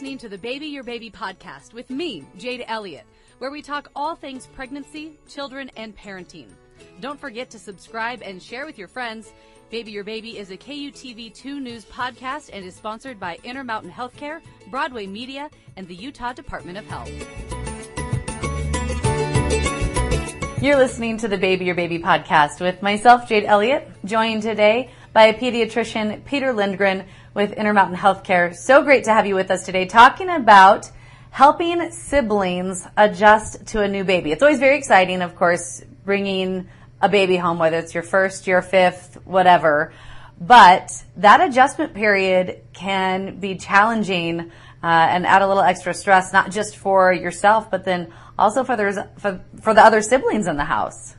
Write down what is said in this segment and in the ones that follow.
listening to the Baby Your Baby podcast with me, Jade Elliott, where we talk all things pregnancy, children, and parenting. Don't forget to subscribe and share with your friends. Baby Your Baby is a KUTV2 news podcast and is sponsored by Intermountain Healthcare, Broadway Media, and the Utah Department of Health. You're listening to the Baby Your Baby podcast with myself, Jade Elliott, joined today by a pediatrician Peter Lindgren with Intermountain Healthcare. So great to have you with us today talking about helping siblings adjust to a new baby. It's always very exciting, of course, bringing a baby home, whether it's your first, your fifth, whatever. But that adjustment period can be challenging uh, and add a little extra stress, not just for yourself, but then also for the, for, for the other siblings in the house.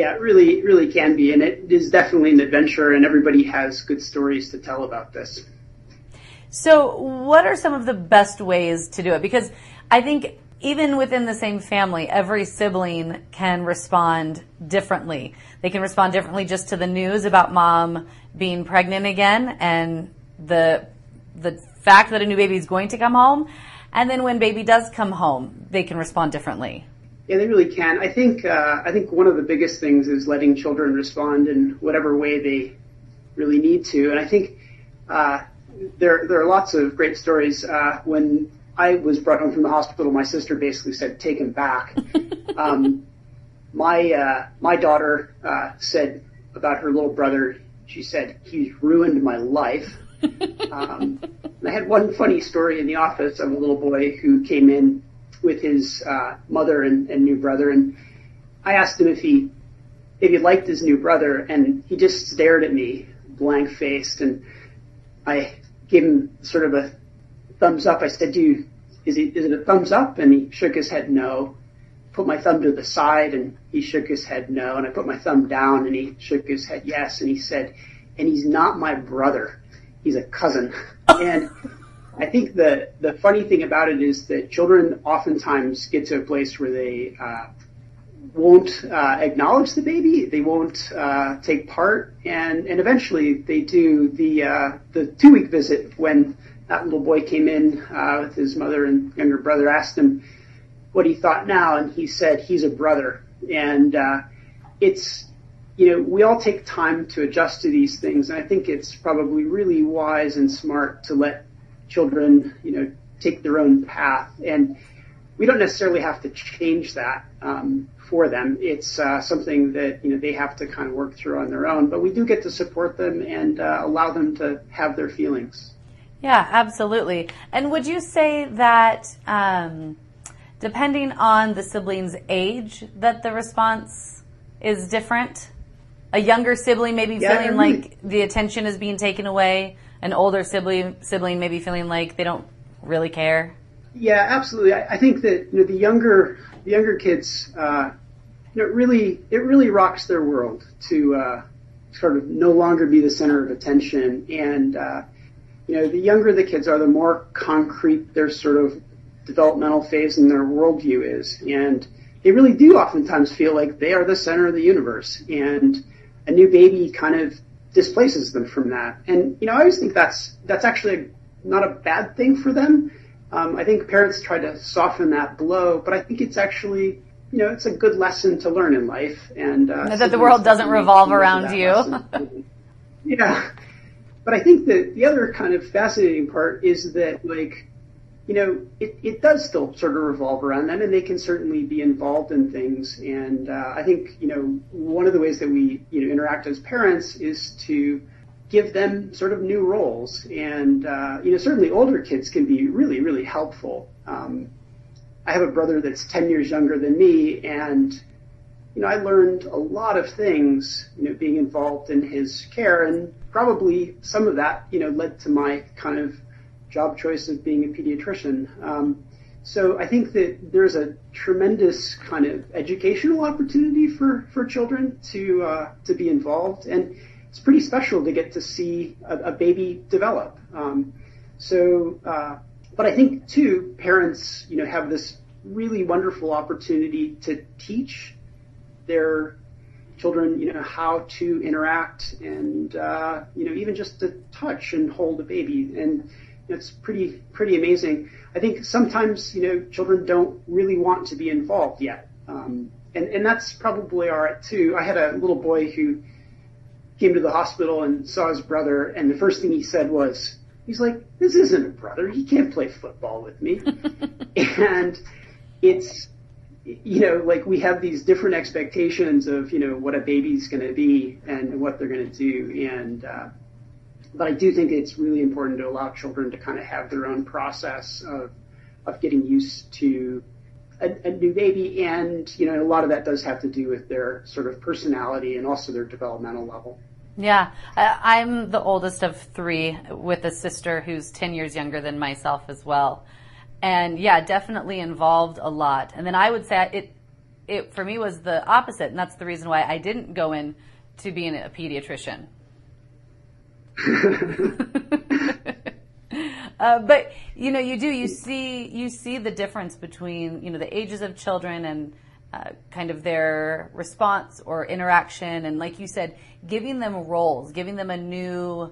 Yeah, it really, really can be. And it is definitely an adventure and everybody has good stories to tell about this. So what are some of the best ways to do it? Because I think even within the same family, every sibling can respond differently. They can respond differently just to the news about mom being pregnant again and the, the fact that a new baby is going to come home. And then when baby does come home, they can respond differently. Yeah, they really can. I think uh, I think one of the biggest things is letting children respond in whatever way they really need to. And I think uh, there there are lots of great stories. Uh, when I was brought home from the hospital, my sister basically said, "Take him back." um, my uh, my daughter uh, said about her little brother. She said, "He's ruined my life." um, I had one funny story in the office of a little boy who came in with his uh, mother and, and new brother, and I asked him if he if he liked his new brother, and he just stared at me, blank faced, and I gave him sort of a thumbs up. I said, "Do you is it is it a thumbs up?" And he shook his head no. Put my thumb to the side, and he shook his head no. And I put my thumb down, and he shook his head yes. And he said, "And he's not my brother; he's a cousin." and I think the the funny thing about it is that children oftentimes get to a place where they uh, won't uh, acknowledge the baby, they won't uh, take part, and and eventually they do. The uh, the two week visit when that little boy came in uh, with his mother and younger brother asked him what he thought now, and he said he's a brother, and uh, it's you know, we all take time to adjust to these things, and I think it's probably really wise and smart to let children, you know, take their own path. And we don't necessarily have to change that um, for them. It's uh, something that you know they have to kind of work through on their own. But we do get to support them and uh, allow them to have their feelings. Yeah, absolutely. And would you say that um, depending on the sibling's age, that the response is different? A younger sibling maybe yeah, feeling really, like the attention is being taken away an older sibling sibling maybe feeling like they don't really care? Yeah, absolutely. I, I think that you know the younger the younger kids, uh, you know, really it really rocks their world to uh, sort of no longer be the center of attention. And uh, you know, the younger the kids are, the more concrete their sort of developmental phase in their worldview is, and they really do oftentimes feel like they are the center of the universe. And a new baby kind of displaces them from that. And you know, I always think that's that's actually not a bad thing for them. Um, I think parents try to soften that blow, but I think it's actually you know it's a good lesson to learn in life. And uh, that the world doesn't revolve around you. yeah, but I think that the other kind of fascinating part is that like you know, it, it does still sort of revolve around them and they can certainly be involved in things. And, uh, I think, you know, one of the ways that we, you know, interact as parents is to give them sort of new roles. And, uh, you know, certainly older kids can be really, really helpful. Um, I have a brother that's 10 years younger than me and, you know, I learned a lot of things, you know, being involved in his care and probably some of that, you know, led to my kind of job choice of being a pediatrician. Um, so I think that there's a tremendous kind of educational opportunity for, for children to uh, to be involved, and it's pretty special to get to see a, a baby develop. Um, so, uh, but I think too, parents, you know, have this really wonderful opportunity to teach their children, you know, how to interact and, uh, you know, even just to touch and hold a baby. And it's pretty pretty amazing. I think sometimes you know children don't really want to be involved yet, um, and and that's probably all right too. I had a little boy who came to the hospital and saw his brother, and the first thing he said was, he's like, "This isn't a brother. He can't play football with me," and it's you know, like we have these different expectations of, you know, what a baby's going to be and what they're going to do. And, uh, but I do think it's really important to allow children to kind of have their own process of, of getting used to a, a new baby. And, you know, a lot of that does have to do with their sort of personality and also their developmental level. Yeah, I'm the oldest of three with a sister who's 10 years younger than myself as well and yeah, definitely involved a lot. And then I would say it, it for me was the opposite, and that's the reason why I didn't go in to being a pediatrician. uh, but you know, you do you see you see the difference between you know the ages of children and uh, kind of their response or interaction, and like you said, giving them roles, giving them a new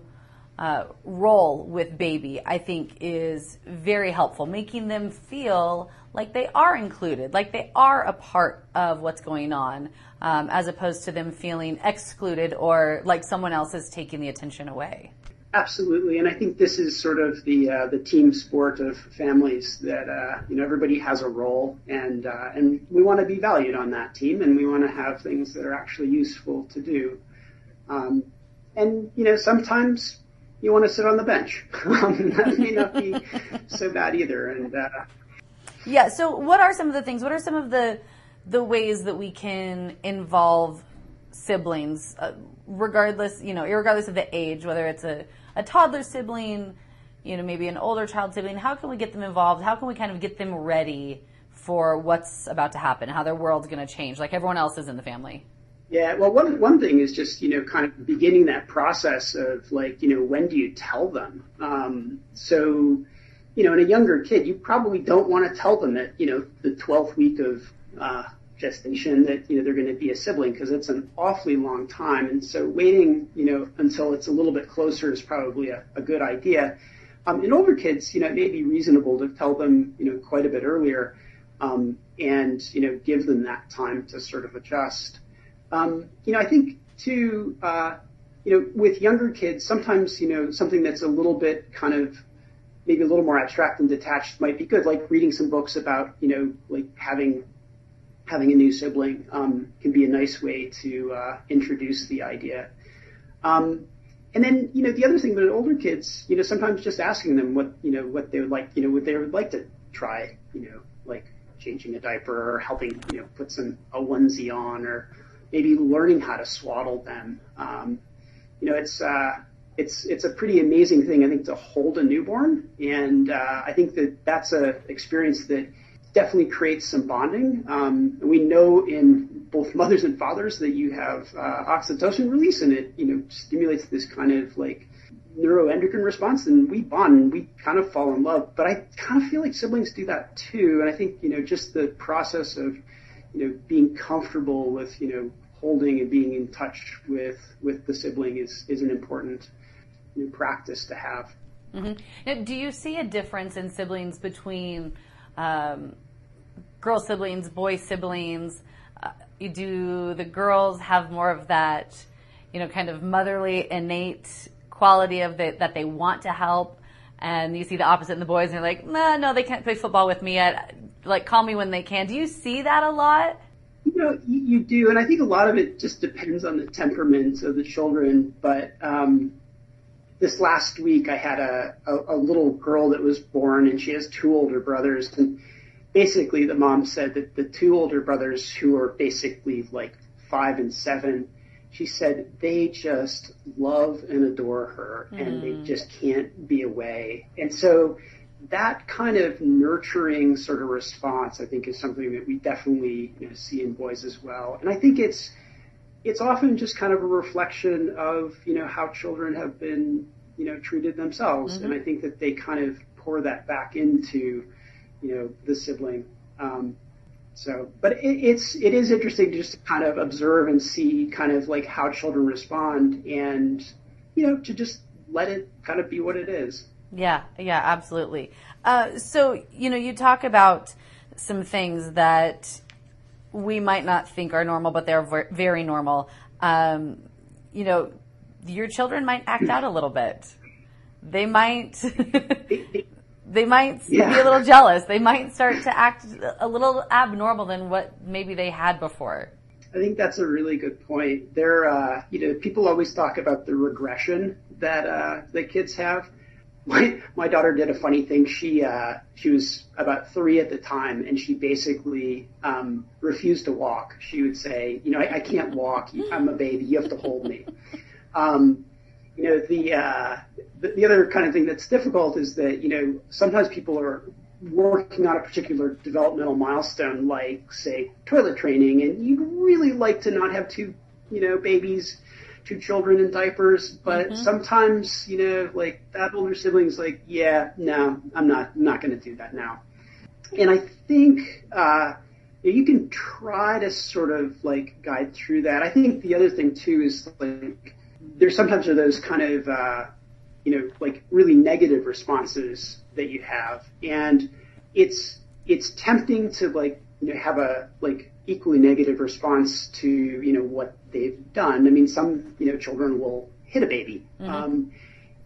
uh, role with baby, I think is very helpful, making them feel like they are included, like they are a part of what's going on, um, as opposed to them feeling excluded or like someone else is taking the attention away. Absolutely, and I think this is sort of the uh, the team sport of families that uh, you know everybody has a role, and uh, and we want to be valued on that team, and we want to have things that are actually useful to do. Um, and you know sometimes you want to sit on the bench. That may not be so bad either. And uh, yeah, so what are some of the things? What are some of the the ways that we can involve siblings, uh, regardless, you know, regardless of the age, whether it's a, a toddler sibling, you know, maybe an older child sibling. How can we get them involved? How can we kind of get them ready for what's about to happen? How their world's going to change, like everyone else is in the family. Yeah, well, one one thing is just you know kind of beginning that process of like you know when do you tell them? Um, so, you know, in a younger kid, you probably don't want to tell them that you know the 12th week of uh, gestation that you know they're going to be a sibling because it's an awfully long time, and so waiting you know until it's a little bit closer is probably a, a good idea. Um, in older kids, you know, it may be reasonable to tell them you know quite a bit earlier, um, and you know give them that time to sort of adjust. Um, you know, I think too, uh, you know, with younger kids, sometimes, you know, something that's a little bit kind of maybe a little more abstract and detached might be good, like reading some books about, you know, like having having a new sibling um, can be a nice way to uh, introduce the idea. Um, and then, you know, the other thing with older kids, you know, sometimes just asking them what, you know, what they would like, you know, what they would like to try, you know, like changing a diaper or helping, you know, put some a onesie on or maybe learning how to swaddle them. Um, you know, it's uh, it's it's a pretty amazing thing, I think, to hold a newborn, and uh, I think that that's an experience that definitely creates some bonding. Um, we know in both mothers and fathers that you have uh, oxytocin release, and it you know stimulates this kind of like neuroendocrine response, and we bond and we kind of fall in love. But I kind of feel like siblings do that too, and I think you know just the process of you know, being comfortable with, you know, holding and being in touch with with the sibling is is an important know, practice to have. Mm-hmm. Now, do you see a difference in siblings between um, girl siblings, boy siblings? Uh, do the girls have more of that, you know, kind of motherly, innate quality of the, that they want to help? And you see the opposite in the boys, and you're like, nah, no, they can't play football with me yet like call me when they can. Do you see that a lot? You know, you, you do, and I think a lot of it just depends on the temperament of the children. But um, this last week, I had a, a, a little girl that was born, and she has two older brothers, and basically the mom said that the two older brothers, who are basically like five and seven, she said they just love and adore her, mm. and they mm. just can't be away, and so that kind of nurturing sort of response, I think, is something that we definitely you know, see in boys as well. And I think it's it's often just kind of a reflection of you know how children have been you know treated themselves, mm-hmm. and I think that they kind of pour that back into you know the sibling. Um, so, but it, it's it is interesting to just kind of observe and see kind of like how children respond, and you know to just let it kind of be what it is. Yeah, yeah, absolutely. Uh, so, you know, you talk about some things that we might not think are normal, but they're very normal. Um, you know, your children might act out a little bit. They might, they might yeah. be a little jealous. They might start to act a little abnormal than what maybe they had before. I think that's a really good point. There, uh, you know, people always talk about the regression that uh, the kids have my my daughter did a funny thing. She uh, she was about three at the time, and she basically um, refused to walk. She would say, you know, I, I can't walk. I'm a baby. You have to hold me. Um, you know, the, uh, the the other kind of thing that's difficult is that you know sometimes people are working on a particular developmental milestone, like say toilet training, and you'd really like to not have two you know babies two children in diapers, but mm-hmm. sometimes, you know, like that older sibling's like, yeah, no, I'm not, I'm not going to do that now. And I think, uh, you can try to sort of like guide through that. I think the other thing too is like, there sometimes are those kind of, uh, you know, like really negative responses that you have. And it's, it's tempting to like, you know, have a, like, equally negative response to you know what they've done. I mean, some you know children will hit a baby, mm-hmm. um,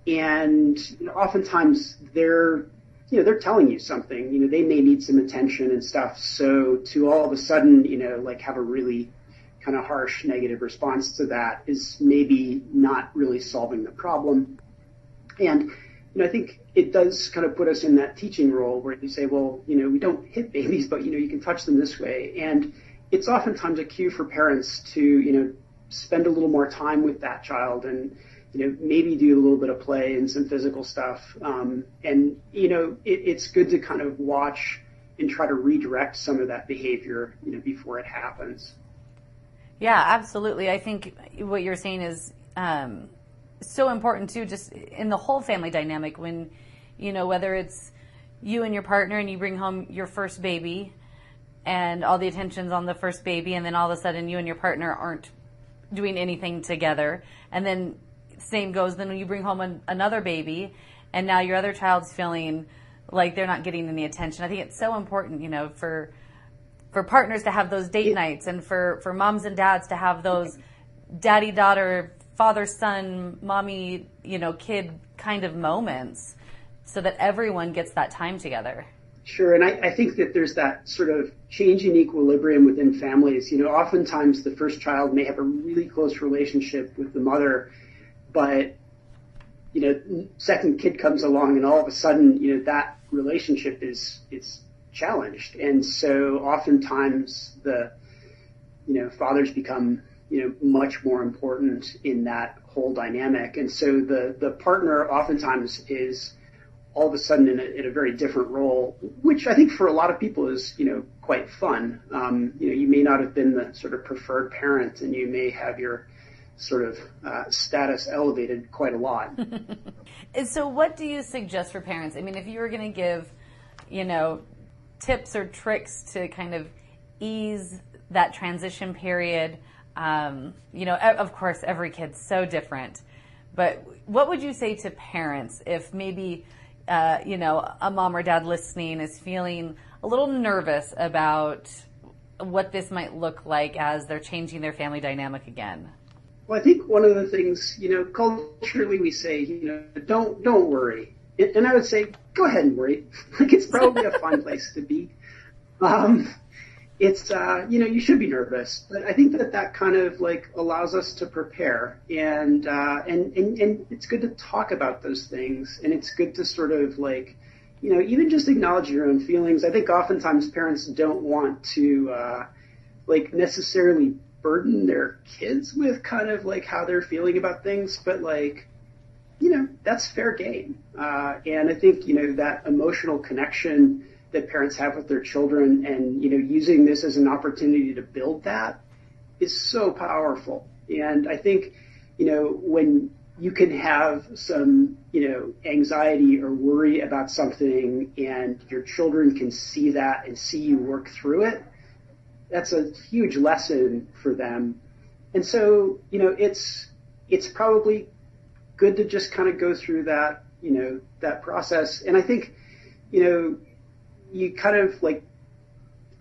and you know, oftentimes they're you know they're telling you something. You know, they may need some attention and stuff. So to all of a sudden you know like have a really kind of harsh negative response to that is maybe not really solving the problem. And you know, I think it does kind of put us in that teaching role where you say, well, you know, we don't hit babies, but you know, you can touch them this way. And it's oftentimes a cue for parents to, you know, spend a little more time with that child and, you know, maybe do a little bit of play and some physical stuff. Um, and, you know, it, it's good to kind of watch and try to redirect some of that behavior, you know, before it happens. Yeah, absolutely. I think what you're saying is um, so important too, just in the whole family dynamic when, you know, whether it's you and your partner and you bring home your first baby and all the attention's on the first baby and then all of a sudden you and your partner aren't doing anything together. And then same goes then when you bring home an, another baby and now your other child's feeling like they're not getting any attention. I think it's so important you know for for partners to have those date nights and for for moms and dads to have those daddy daughter father son mommy you know kid kind of moments so that everyone gets that time together Sure, and I, I think that there's that sort of change in equilibrium within families. You know, oftentimes the first child may have a really close relationship with the mother, but you know, second kid comes along and all of a sudden, you know, that relationship is is challenged, and so oftentimes the you know fathers become you know much more important in that whole dynamic, and so the the partner oftentimes is all of a sudden in a, in a very different role, which I think for a lot of people is, you know, quite fun. Um, you know, you may not have been the sort of preferred parent and you may have your sort of uh, status elevated quite a lot. and so what do you suggest for parents? I mean, if you were going to give, you know, tips or tricks to kind of ease that transition period, um, you know, of course, every kid's so different. But what would you say to parents if maybe uh, you know, a mom or dad listening is feeling a little nervous about what this might look like as they're changing their family dynamic again? Well, I think one of the things, you know, culturally we say, you know, don't don't worry, and I would say, go ahead and worry. like it's probably a fun place to be. Um, it's uh, you know you should be nervous, but I think that that kind of like allows us to prepare, and uh, and and and it's good to talk about those things, and it's good to sort of like you know even just acknowledge your own feelings. I think oftentimes parents don't want to uh, like necessarily burden their kids with kind of like how they're feeling about things, but like you know that's fair game, uh, and I think you know that emotional connection that parents have with their children and, you know, using this as an opportunity to build that is so powerful. And I think, you know, when you can have some, you know, anxiety or worry about something and your children can see that and see you work through it, that's a huge lesson for them. And so, you know, it's, it's probably good to just kind of go through that you know, that process. And I think, you know, you kind of like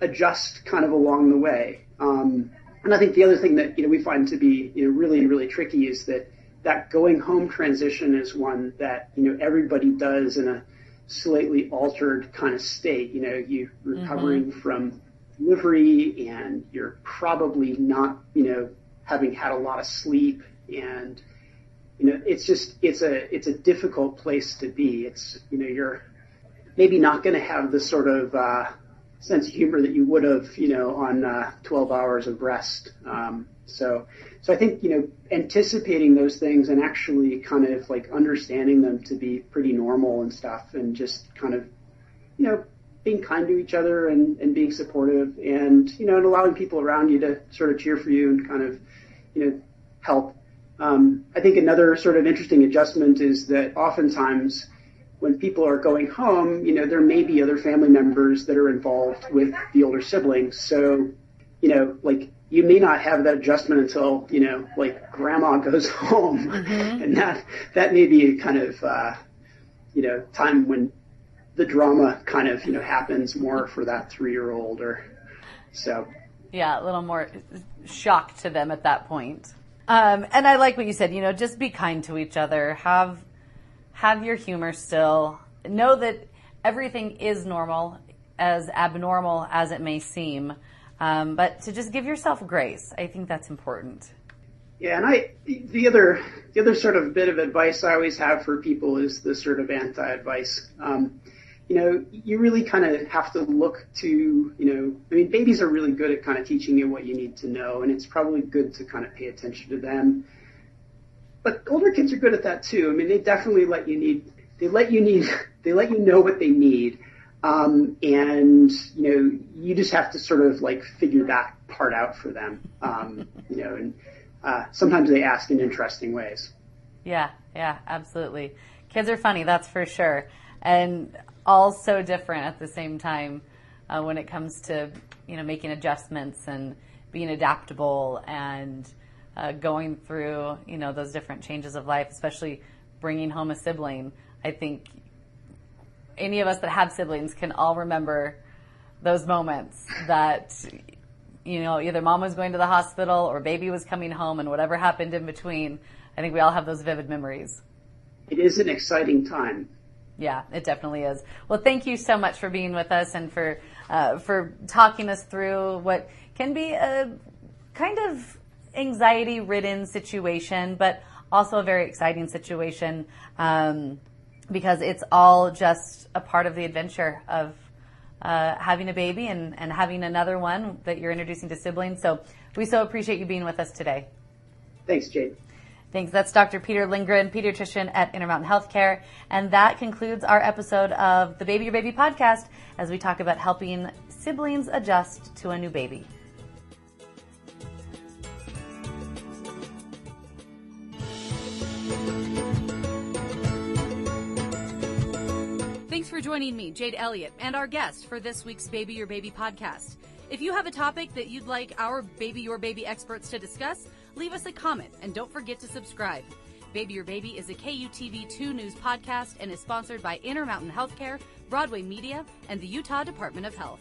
adjust kind of along the way. Um, and I think the other thing that, you know, we find to be, you know, really, really tricky is that that going home transition is one that, you know, everybody does in a slightly altered kind of state. You know, you recovering mm-hmm. from delivery and you're probably not, you know, having had a lot of sleep and, you know, it's just, it's a, it's a difficult place to be. It's, you know, you're maybe not going to have the sort of, uh, sense of humor that you would have, you know, on uh, 12 hours of rest. Um, so, so I think you know, anticipating those things and actually kind of like understanding them to be pretty normal and stuff, and just kind of, you know, being kind to each other and, and being supportive, and you know, and allowing people around you to sort of cheer for you and kind of, you know, help. Um, I think another sort of interesting adjustment is that oftentimes when people are going home, you know, there may be other family members that are involved with the older siblings. So, you know, like you may not have that adjustment until, you know, like grandma goes home. Mm-hmm. And that, that may be a kind of, uh, you know, time when the drama kind of, you know, happens more for that three year old or so. Yeah, a little more shock to them at that point. Um, and I like what you said, you know, just be kind to each other. Have have your humor still. Know that everything is normal, as abnormal as it may seem. Um, but to just give yourself grace, I think that's important. Yeah, and I the other the other sort of bit of advice I always have for people is the sort of anti-advice. Um, you know, you really kind of have to look to, you know, I mean, babies are really good at kind of teaching you what you need to know, and it's probably good to kind of pay attention to them but older kids are good at that too. I mean, they definitely let you need, they let you need, they let you know what they need. Um, and, you know, you just have to sort of like figure that part out for them. Um, you know, and, uh, sometimes they ask in interesting ways. Yeah, yeah, absolutely. Kids are funny, that's for sure. And all so different at the same time, uh, when it comes to, you know, making adjustments and being adaptable and, uh, going through, you know, those different changes of life, especially bringing home a sibling. I think any of us that have siblings can all remember those moments that, you know, either mom was going to the hospital or baby was coming home and whatever happened in between. I think we all have those vivid memories. It is an exciting time. Yeah, it definitely is. Well, thank you so much for being with us and for uh, for talking us through what can be a kind of anxiety ridden situation, but also a very exciting situation um, because it's all just a part of the adventure of uh, having a baby and, and having another one that you're introducing to siblings. So we so appreciate you being with us today. Thanks, Jade. Thanks. That's Dr. Peter Lindgren, pediatrician at Intermountain Healthcare. And that concludes our episode of the Baby Your Baby podcast as we talk about helping siblings adjust to a new baby. Thanks for joining me, Jade Elliott, and our guest for this week's Baby Your Baby podcast. If you have a topic that you'd like our Baby Your Baby experts to discuss, leave us a comment and don't forget to subscribe. Baby Your Baby is a KUTV2 news podcast and is sponsored by Intermountain Healthcare, Broadway Media, and the Utah Department of Health.